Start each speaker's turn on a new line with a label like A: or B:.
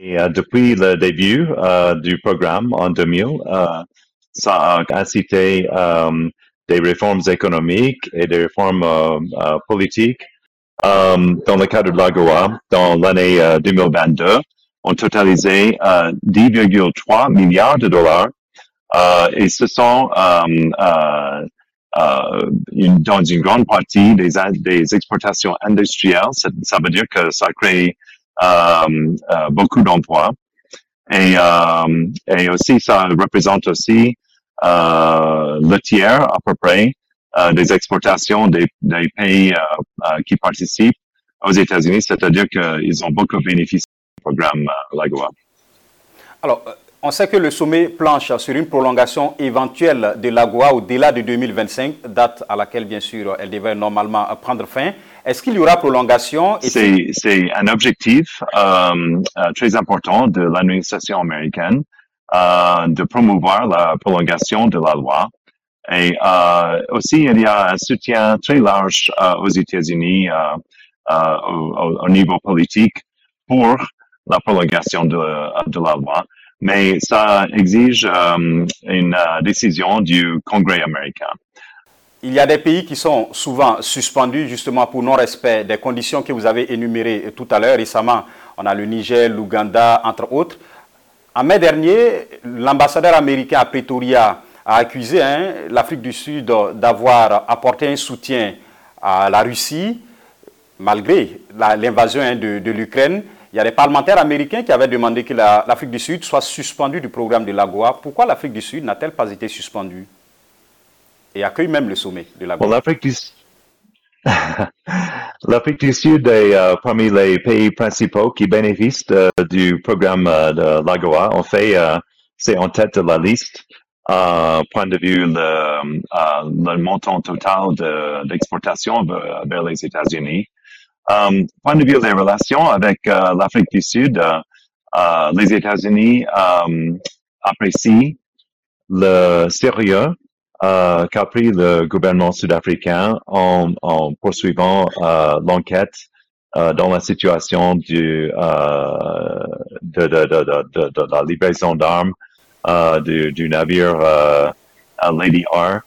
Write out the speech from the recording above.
A: Et depuis le début du programme en 2000, ça a incité des réformes économiques et des réformes politiques dans le cadre de l'AGOA dans l'année 2022 ont totalisé 10,3 milliards de dollars et ce sont une, dans une grande partie des, des exportations industrielles. Ça, veut dire que ça crée beaucoup d'emplois. Et, et aussi, ça représente aussi le tiers à peu près des exportations des, des pays qui participent aux États-Unis, c'est-à-dire qu'ils ont beaucoup bénéficié du programme LAGOA.
B: Alors, on sait que le sommet planche sur une prolongation éventuelle de l'AGOA au-delà de 2025, date à laquelle, bien sûr, elle devait normalement prendre fin. Est-ce qu'il y aura prolongation
A: C'est un objectif euh, très important de l'administration américaine euh, de promouvoir la prolongation de la loi. Et euh, aussi, il y a un soutien très large euh, aux États-Unis euh, euh, au, au, niveau politique pour la prolongation de la loi mais ça exige euh, une euh, décision du Congrès américain.
B: Il y a des pays qui sont souvent suspendus justement pour non-respect des conditions que vous avez énumérées tout à l'heure. Récemment, on a le Niger, l'Ouganda, entre autres. En mai dernier, l'ambassadeur américain à Pretoria a accusé hein, l'Afrique du Sud d'avoir apporté un soutien à la Russie malgré l'invasion hein, de, de l'Ukraine. Y a des parlementaires américains qui avaient demandé que l'Afrique du Sud soit suspendue du programme de l'AGOA. Pourquoi l'Afrique du Sud n'a-t-elle pas été suspendue et accueille même le sommet de l'AGOA?
A: L'Afrique du... Sud est euh, parmi les pays principaux qui bénéficient de, du programme euh, de l'AGOA. En fait, euh, c'est en tête de la liste. point de vue le, montant total d'exportation vers les États-Unis. Um, point de vue des relations avec uh, l'Afrique du Sud, uh, uh, les États-Unis apprécient le sérieux qu'a pris le gouvernement sud-africain en, poursuivant l'enquête dans la situation de, la livraison d'armes du, navire Lady R